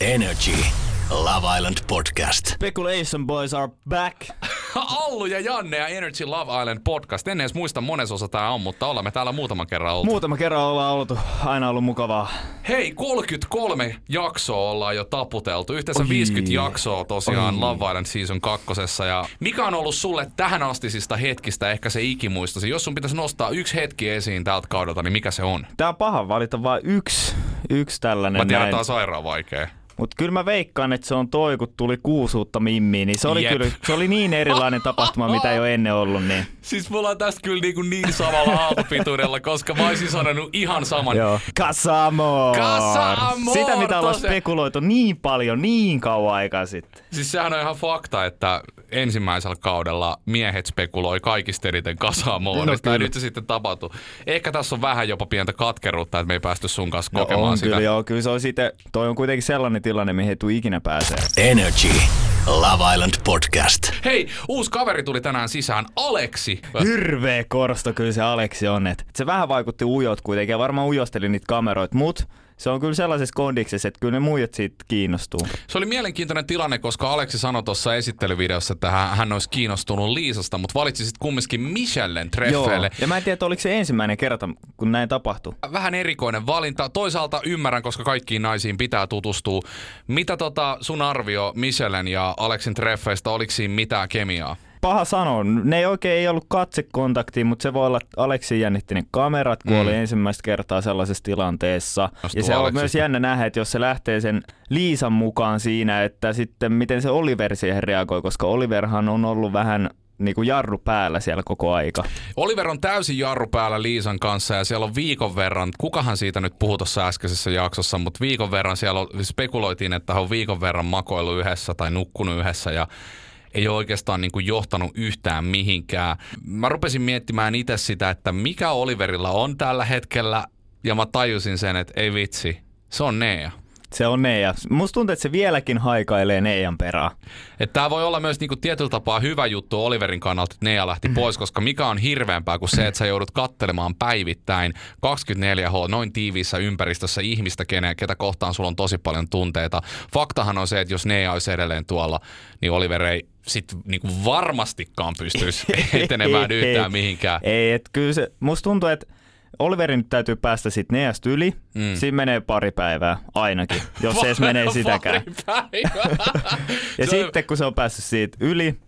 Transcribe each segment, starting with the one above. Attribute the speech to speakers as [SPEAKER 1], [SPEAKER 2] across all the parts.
[SPEAKER 1] Energy. Love Island Podcast.
[SPEAKER 2] Speculation Boys are back.
[SPEAKER 3] Allu ja Janne ja Energy Love Island podcast. En edes muista mones osa tää on, mutta olemme täällä muutaman kerran oltu.
[SPEAKER 2] Muutama kerran ollaan oltu. Aina ollut mukavaa.
[SPEAKER 3] Hei, 33 jaksoa ollaan jo taputeltu. Yhteensä
[SPEAKER 2] Oi.
[SPEAKER 3] 50 jaksoa tosiaan
[SPEAKER 2] Oi.
[SPEAKER 3] Love Island Season 2. Ja mikä on ollut sulle tähän astisista hetkistä ehkä se ikimuistosi? Jos sun pitäisi nostaa yksi hetki esiin tältä kaudelta, niin mikä se on?
[SPEAKER 2] Tää on paha valita vain yksi, yksi tällainen
[SPEAKER 3] Mä tiedän,
[SPEAKER 2] näin.
[SPEAKER 3] että tää on sairaan vaikea.
[SPEAKER 2] Mut kyllä mä veikkaan, että se on toi, kun tuli kuusuutta mimmiin, niin se oli
[SPEAKER 3] Jep.
[SPEAKER 2] kyllä, se oli niin erilainen tapahtuma, mitä ei ole ennen ollut, niin
[SPEAKER 3] Siis mulla on tästä kyllä niin, kuin niin samalla aaltopituudella, koska mä olisin sanonut ihan saman.
[SPEAKER 2] joo. Kasamor!
[SPEAKER 3] Kasamor,
[SPEAKER 2] Sitä, mitä ollaan spekuloitu niin paljon, niin kauan aikaa sitten.
[SPEAKER 3] Siis sehän on ihan fakta, että ensimmäisellä kaudella miehet spekuloi kaikista eniten kasaan
[SPEAKER 2] No
[SPEAKER 3] ja nyt se sitten tapahtui. Ehkä tässä on vähän jopa pientä katkeruutta, että me ei päästy sun kanssa
[SPEAKER 2] No
[SPEAKER 3] kokemaan
[SPEAKER 2] on
[SPEAKER 3] sitä.
[SPEAKER 2] kyllä, joo, kyllä se on sitten, toi on kuitenkin sellainen tilanne, mihin ei tule ikinä pääsee.
[SPEAKER 1] Energy. Love Island Podcast.
[SPEAKER 3] Hei, uusi kaveri tuli tänään sisään, Aleksi.
[SPEAKER 2] Hirveä korsto kyllä se Aleksi on. Et se vähän vaikutti ujot kuitenkin ja varmaan ujosteli niitä kameroita, mut se on kyllä sellaisessa kondiksessa, että kyllä ne muijat siitä kiinnostuu.
[SPEAKER 3] Se oli mielenkiintoinen tilanne, koska Aleksi sanoi tuossa esittelyvideossa, että hän, hän olisi kiinnostunut Liisasta, mutta valitsi sitten kumminkin Michellen treffeille.
[SPEAKER 2] Ja mä en tiedä, oliko se ensimmäinen kerta, kun näin tapahtui.
[SPEAKER 3] Vähän erikoinen valinta. Toisaalta ymmärrän, koska kaikkiin naisiin pitää tutustua. Mitä tota sun arvio Michellen ja Aleksin treffeistä, oliko siinä mitään kemiaa?
[SPEAKER 2] Paha sanoa. Ne ei oikein ei ollut katsekontaktia, mutta se voi olla, että Aleksi jännitti ne kamerat, kun
[SPEAKER 3] Mm.
[SPEAKER 2] oli ensimmäistä kertaa sellaisessa tilanteessa.
[SPEAKER 3] Astuu
[SPEAKER 2] ja se on
[SPEAKER 3] Aleksi.
[SPEAKER 2] myös jännä nähdä, että jos se lähtee sen Liisan mukaan siinä, että sitten miten se Oliver siihen reagoi, koska Oliverhan on ollut vähän niin kuin jarru päällä siellä koko aika.
[SPEAKER 3] Oliver on täysin jarru päällä Liisan kanssa ja siellä on viikon verran, kukahan siitä nyt puhui tuossa äskeisessä jaksossa, mutta viikon verran siellä on, spekuloitiin, että hän on viikon verran makoillut yhdessä tai nukkunut yhdessä ja ei ole oikeastaan niin kuin johtanut yhtään mihinkään. Mä rupesin miettimään itse sitä, että mikä Oliverilla on tällä hetkellä ja mä tajusin sen, että ei vitsi, se on Nea.
[SPEAKER 2] Se on Neija. Musta tuntuu, että se vieläkin haikailee Neijan perään.
[SPEAKER 3] Että tämä voi olla myös niinku tietyllä tapaa hyvä juttu Oliverin kannalta, että Nea lähti pois, koska mikä on hirveämpää kuin se, että sä joudut kattelemaan päivittäin 24H noin tiiviissä ympäristössä ihmistä, kene, ketä kohtaan sulla on tosi paljon tunteita. Faktahan on se, että jos Nea olisi edelleen tuolla, niin Oliver ei sit niinku varmastikaan pystyisi etenemään yhtään mihinkään.
[SPEAKER 2] Ei, et kyllä se, musta tuntuu, että Oliverin nyt täytyy päästä sit Neasta yli.
[SPEAKER 3] Mm.
[SPEAKER 2] Siinä menee pari päivää ainakin, jos se edes menee sitäkään. Ja sitten kun se on päässyt siitä yli,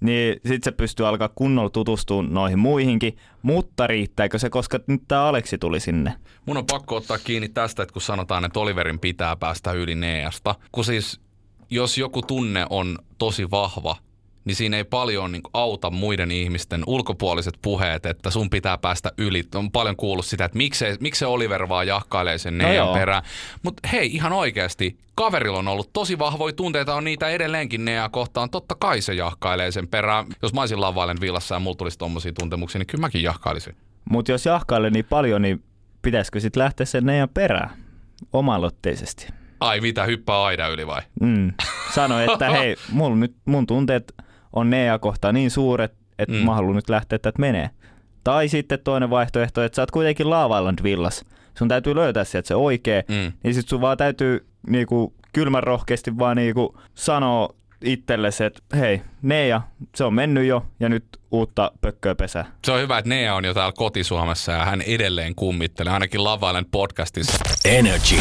[SPEAKER 2] niin sitten se pystyy alkaa kunnolla tutustumaan noihin muihinkin. Mutta riittääkö se, koska nyt tämä Aleksi tuli sinne?
[SPEAKER 3] Mun on pakko ottaa kiinni tästä, että kun sanotaan, että Oliverin pitää päästä yli Neasta. Kun siis, jos joku tunne on tosi vahva, niin siinä ei paljon niin auta muiden ihmisten ulkopuoliset puheet, että sun pitää päästä yli. On paljon kuullut sitä, että miksei, miksei Oliver vaan jahkailee sen
[SPEAKER 2] No
[SPEAKER 3] Nean
[SPEAKER 2] joo.
[SPEAKER 3] perään. Mutta hei, ihan oikeasti, kaverilla on ollut tosi vahvoja tunteita, on niitä edelleenkin Nea kohtaan. Totta kai se jahkailee sen perään. Jos mä olisin lavailen villassa ja mulla tulisi tommosia tuntemuksia, niin kyllä mäkin jahkailisin.
[SPEAKER 2] Mutta jos jahkailee niin paljon, niin pitäisikö sitten lähteä sen Neijan perään? Omalotteisesti.
[SPEAKER 3] Ai mitä, hyppää aida yli vai?
[SPEAKER 2] Mm. Sano, että hei, mulla nyt, mun tunteet on Nea kohtaan niin suuret, että
[SPEAKER 3] Mm.
[SPEAKER 2] mä haluan nyt lähteä tätä menee. Tai sitten toinen vaihtoehto, että sä oot kuitenkin Lava Island villas. Sun täytyy löytää sieltä se oikea.
[SPEAKER 3] Mm.
[SPEAKER 2] Niin sit sun vaan täytyy niinku, kylmän rohkeasti vaan niinku, sanoa itsellesi, että hei, Nea, se on mennyt jo ja nyt uutta pökköä pesää.
[SPEAKER 3] Se on hyvä, että Nea on jo täällä kotisuomessa ja hän edelleen kummittelee, ainakin Love Island podcastissa.
[SPEAKER 1] Energy.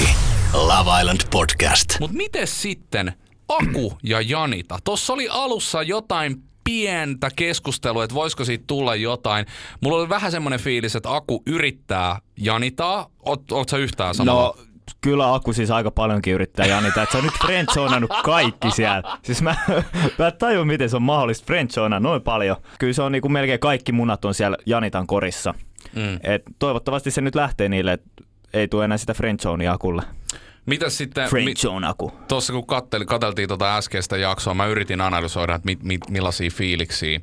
[SPEAKER 1] Love Island Podcast.
[SPEAKER 3] Mutta miten sitten Aku ja Janita? Tuossa oli alussa jotain pientä keskustelua, että voisiko siitä tulla jotain. Mulla oli vähän semmoinen fiilis, että Aku yrittää Janitaa. Oot, oot sä yhtään samalla?
[SPEAKER 2] No, kyllä Aku siis aika paljonkin yrittää Janita, että se on nyt friendzonannut kaikki siellä. Siis mä, mä en tajua, miten se on mahdollista friendzonaa noin paljon. Kyllä se on niinku melkein kaikki munat on siellä Janitan korissa.
[SPEAKER 3] Mm.
[SPEAKER 2] Et toivottavasti se nyt lähtee niille, että ei tule enää sitä friendzonea Akulle.
[SPEAKER 3] Mitäs sitten, mi,
[SPEAKER 2] Aku.
[SPEAKER 3] tuossa kun katteli, katseltiin tuota äskeistä jaksoa, mä yritin analysoida, että mit, mit, millaisia fiiliksiä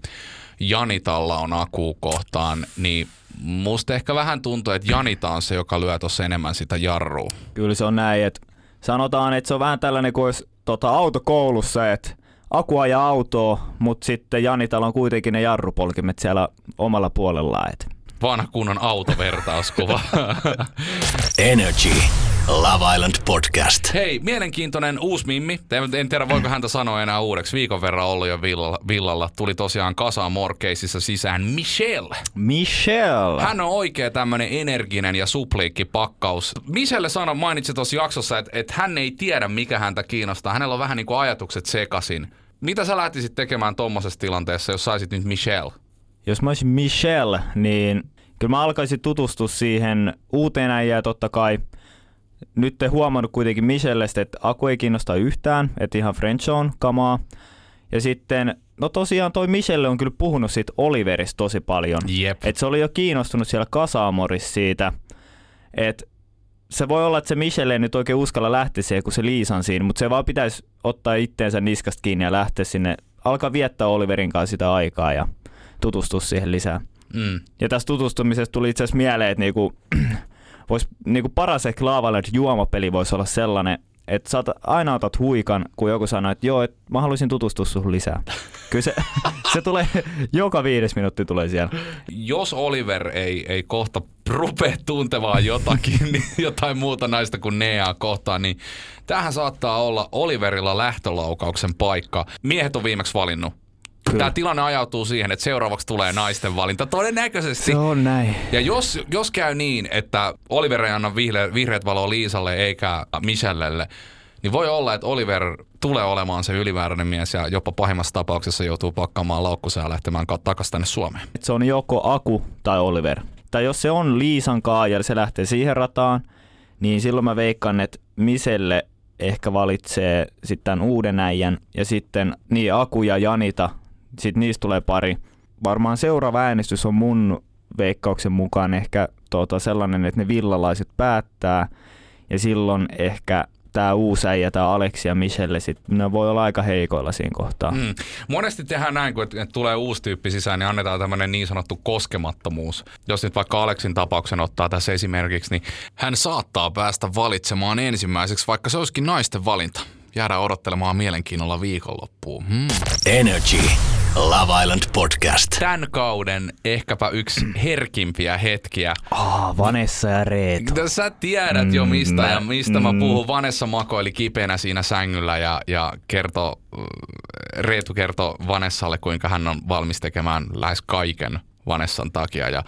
[SPEAKER 3] Janitalla on Aku kohtaan, niin musta ehkä vähän tuntuu, että Janita on se, joka lyö tuossa enemmän sitä jarrua.
[SPEAKER 2] Kyllä se on näin, että sanotaan, että se on vähän tällainen kuin olisi tota, autokoulussa, että Aku ajaa autoa, mutta sitten Janitalla on kuitenkin ne jarrupolkimet siellä omalla puolellaan. Et.
[SPEAKER 3] Vanha kunnon autovertauskuva.
[SPEAKER 1] Energy. Love Island Podcast.
[SPEAKER 3] Hei, mielenkiintoinen uusi mimmi. En- En tiedä, voiko häntä sanoa enää uudeksi. Viikon verran ollut jo villalla. villalla. Tuli tosiaan Kasa Morkeisissa sisään Michelle.
[SPEAKER 2] Michelle!
[SPEAKER 3] Hän on oikea tämmönen energinen ja supliikki pakkaus. Michelle sano, mainitsi tuossa jaksossa, että, että hän ei tiedä, mikä häntä kiinnostaa. Hänellä on vähän niin kuin ajatukset sekasin. Mitä sä lähtisit tekemään tommosessa tilanteessa, jos saisit nyt Michelle?
[SPEAKER 2] Jos mä olisin Michelle, niin kyllä mä alkaisin tutustua siihen uuteen äijään totta kai. Nyt te huomannut kuitenkin Michellestä, että Aku ei kiinnosta yhtään, että ihan French on kamaa. Ja sitten, no tosiaan toi Michelle on kyllä puhunut siitä Oliverista tosi paljon.
[SPEAKER 3] Jep.
[SPEAKER 2] Et se oli jo kiinnostunut siellä Kasaamorissa siitä, että se voi olla, että se Michelle ei nyt oikein uskalla lähteä siihen, kun se Liisan siinä, mutta se vaan pitäisi ottaa itteensä niskasta kiinni ja lähteä sinne, alkaa viettää Oliverin kanssa sitä aikaa ja tutustua siihen lisää.
[SPEAKER 3] Mm.
[SPEAKER 2] Ja tästä tutustumisesta tuli itse asiassa mieleen, että niinku, vois, niinku paras ehkä Lava juomapeli voisi olla sellainen, että sä aina otat huikan, kun joku sanoo, että joo, että mä haluaisin tutustua suhun lisää. Kyllä se, se tulee, joka viides minuutti tulee siellä.
[SPEAKER 3] Jos Oliver ei, ei kohta rupea tuntemaan jotakin, niin jotain muuta naista kuin Neaa kohtaan, niin tämähän saattaa olla Oliverilla lähtölaukauksen paikka. Miehet on viimeksi valinnut.
[SPEAKER 2] Kyllä.
[SPEAKER 3] Tämä tilanne ajautuu siihen, että seuraavaksi tulee naisten valinta. Todennäköisesti.
[SPEAKER 2] Se on näin.
[SPEAKER 3] Ja jos, jos käy niin, että Oliver ei anna vihre, vihreät valoa Liisalle eikä Michellelle, niin voi olla, että Oliver tulee olemaan se ylimääräinen mies ja jopa pahimmassa tapauksessa joutuu pakkaamaan laukkusa ja lähtemään ka- takaisin tänne Suomeen.
[SPEAKER 2] Et se on joko Aku tai Oliver. Tai jos se on Liisan kaa ja se lähtee siihen rataan, niin silloin mä veikkaan, että Miselle ehkä valitsee sitten uuden äijän ja sitten niin Aku ja Janita, sitten niistä tulee pari. Varmaan seuraava äänestys on mun veikkauksen mukaan ehkä tota, sellainen, että ne villalaiset päättää ja silloin ehkä tämä uusi äijä, tämä Aleksi ja Michelle, sit, ne voi olla aika heikoilla siinä kohtaa.
[SPEAKER 3] Mm. Monesti tehdään näin, kun että tulee uusi tyyppi sisään, niin annetaan tämmöinen niin sanottu koskemattomuus. Jos nyt vaikka Aleksin tapauksen ottaa tässä esimerkiksi, niin hän saattaa päästä valitsemaan ensimmäiseksi, vaikka se olisikin naisten valinta. Jäädään odottelemaan mielenkiinnolla viikonloppuun. Hmm.
[SPEAKER 1] Energy. Love Island Podcast.
[SPEAKER 3] Tämän kauden ehkäpä yksi herkimpiä hetkiä.
[SPEAKER 2] Ah, Vanessa ja Reetu.
[SPEAKER 3] No, Sä tiedät jo mistä
[SPEAKER 2] mä-
[SPEAKER 3] ja mistä mä
[SPEAKER 2] mm.
[SPEAKER 3] puhun. Vanessa makoili kipeänä siinä sängyllä ja, ja kertoo, äh, Reetu kertoo Vanessalle, kuinka hän on valmis tekemään lähes kaiken Vanessan takia. Ja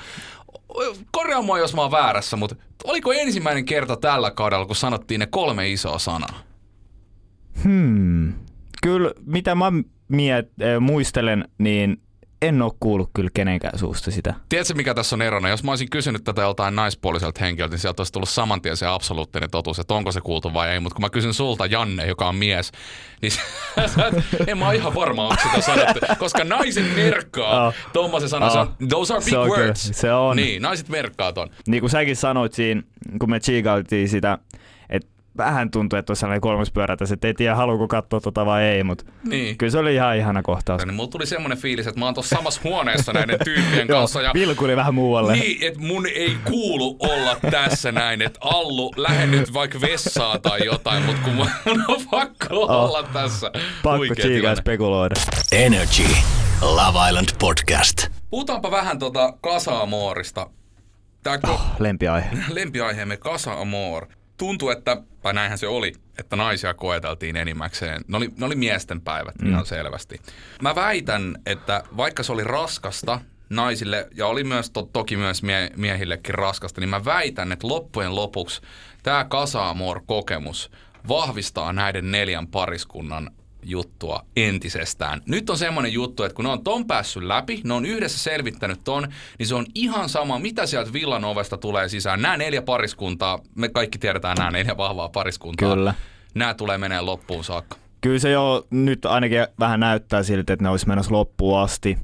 [SPEAKER 3] korjaa mua, jos mä oon väärässä, mutta oliko ensimmäinen kerta tällä kaudella, kun sanottiin ne kolme isoa sanaa?
[SPEAKER 2] Hmm. Kyllä, mitä mä miet, muistelen, niin en ole kuullut kyllä kenenkään suusta sitä.
[SPEAKER 3] Tiedätkö, mikä tässä on erona? Jos mä olisin kysynyt tätä joltain naispuoliselta henkilöltä, niin sieltä olisi tullut saman tien se absoluuttinen totuus, että onko se kuultu vai ei. Mutta kun mä kysyn sulta, Janne, joka on mies, niin en mä ole ihan varma, onko sitä sanottu. Koska naiset merkkaa
[SPEAKER 2] Oh.
[SPEAKER 3] tuommoisen sanan. Se on,
[SPEAKER 2] Oh.
[SPEAKER 3] those are big
[SPEAKER 2] Se on kyllä,
[SPEAKER 3] words.
[SPEAKER 2] se on.
[SPEAKER 3] Niin, naiset merkkaa ton.
[SPEAKER 2] Niin kuin säkin sanoit siinä, kun me chiigailtiin sitä, vähän tuntui, että olisi sellainen kolmas pyörä tässä, että ei tiedä haluuko katsoa tota vai ei, mutta
[SPEAKER 3] Niin.
[SPEAKER 2] kyllä se oli ihan ihana kohtaus.
[SPEAKER 3] Niin mulla tuli semmoinen fiilis, että mä oon tuossa samassa huoneessa näiden tyyppien
[SPEAKER 2] Joo,
[SPEAKER 3] kanssa. Ja
[SPEAKER 2] vilkuli vähän muualle.
[SPEAKER 3] Niin, että mun ei kuulu olla tässä näin, että Allu, lähde nyt vaikka vessaan tai jotain, mutta kun mun on pakko olla tässä.
[SPEAKER 2] Pakko.
[SPEAKER 1] Oh.
[SPEAKER 2] spekuloida.
[SPEAKER 1] Energy. Love Island Podcast.
[SPEAKER 3] Puhutaanpa vähän tota Casa-Amorista. Tämä ko-
[SPEAKER 2] Lempiaihe.
[SPEAKER 3] lempiaiheemme Casa Amor. Tuntuu, että, tai näinhän se oli, että naisia koeteltiin enimmäkseen. Ne oli, ne oli miesten päivät mm. ihan selvästi. Mä väitän, että vaikka se oli raskasta naisille, ja oli myös to, toki myös mie, miehillekin raskasta, niin mä väitän, että loppujen lopuksi tämä Casa Amor-kokemus vahvistaa näiden neljän pariskunnan juttua entisestään. Nyt on semmoinen juttu, että kun ne on ton päässyt läpi, ne on yhdessä selvittänyt ton, niin se on ihan sama, mitä sieltä villan ovesta tulee sisään. Nämä neljä pariskuntaa, me kaikki tiedetään nämä neljä vahvaa pariskuntaa.
[SPEAKER 2] Kyllä.
[SPEAKER 3] Nämä tulee menee loppuun saakka.
[SPEAKER 2] Kyllä se jo nyt ainakin vähän näyttää siltä, että ne olisi menossa loppuun asti.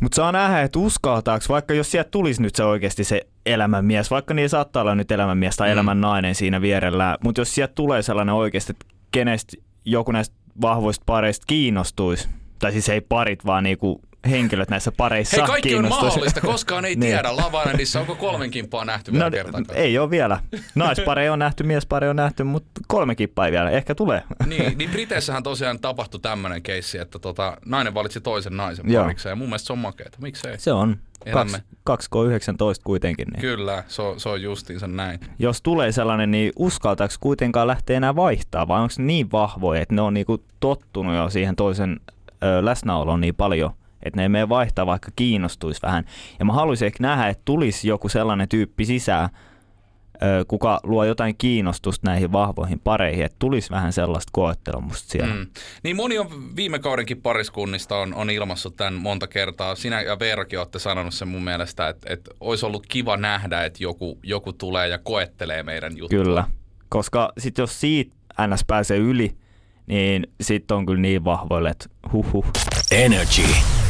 [SPEAKER 2] Mutta saa nähdä, että uskaltaako, vaikka jos sieltä tulisi nyt se oikeasti se elämänmies, vaikka niin saattaa olla nyt elämänmies tai
[SPEAKER 3] Mm.
[SPEAKER 2] elämän nainen siinä vierellä, mutta jos sieltä tulee sellainen oikeasti, että kenestä joku näistä vahvoista pareista kiinnostuisi, tai siis ei parit, vaan niinku henkilöt näissä pareissa
[SPEAKER 3] Hei, kaikki on mahdollista, koskaan ei
[SPEAKER 2] Niin.
[SPEAKER 3] tiedä. Lava Islandissa onko kolmen kimppaa nähty vielä
[SPEAKER 2] No,
[SPEAKER 3] kertaakaan?
[SPEAKER 2] ei ole vielä. Naispare on nähty, miespare on nähty, mutta kolme kippaa ei vielä. Ehkä tulee.
[SPEAKER 3] Niin, niin Briteissähän tosiaan tapahtui tämmöinen keissi, että tota, nainen valitsi toisen naisen
[SPEAKER 2] Joo.
[SPEAKER 3] parikseen ja mun mielestä se on makeeta. Miksei?
[SPEAKER 2] Se on.
[SPEAKER 3] Elämme.
[SPEAKER 2] 2K19 kuitenkin. Niin.
[SPEAKER 3] Kyllä, se on, se on justiinsa näin.
[SPEAKER 2] Jos tulee sellainen, niin uskaltaako kuitenkaan lähteä enää vaihtaa, vai onko ne niin vahvoja, että ne on niinku tottunut jo siihen toisen ö, läsnäoloon niin paljon, että ne ei mene vaihtaa, vaikka kiinnostuisi vähän. Ja mä haluaisin ehkä nähdä, että tulisi joku sellainen tyyppi sisään, ö, kuka luo jotain kiinnostusta näihin vahvoihin pareihin, että tulisi vähän sellaista koettelemusta siellä.
[SPEAKER 3] Mm. Niin moni on viime kaudenkin pariskunnista on, on ilmassut tämän monta kertaa. Sinä ja Veerakin olette sanonut sen mun mielestä, että, että olisi ollut kiva nähdä, että joku, joku tulee ja koettelee meidän juttua.
[SPEAKER 2] Kyllä, koska sitten jos siitä NS pääsee yli, niin sitten on kyllä niin vahvoille, että huhhuh.
[SPEAKER 1] Energy.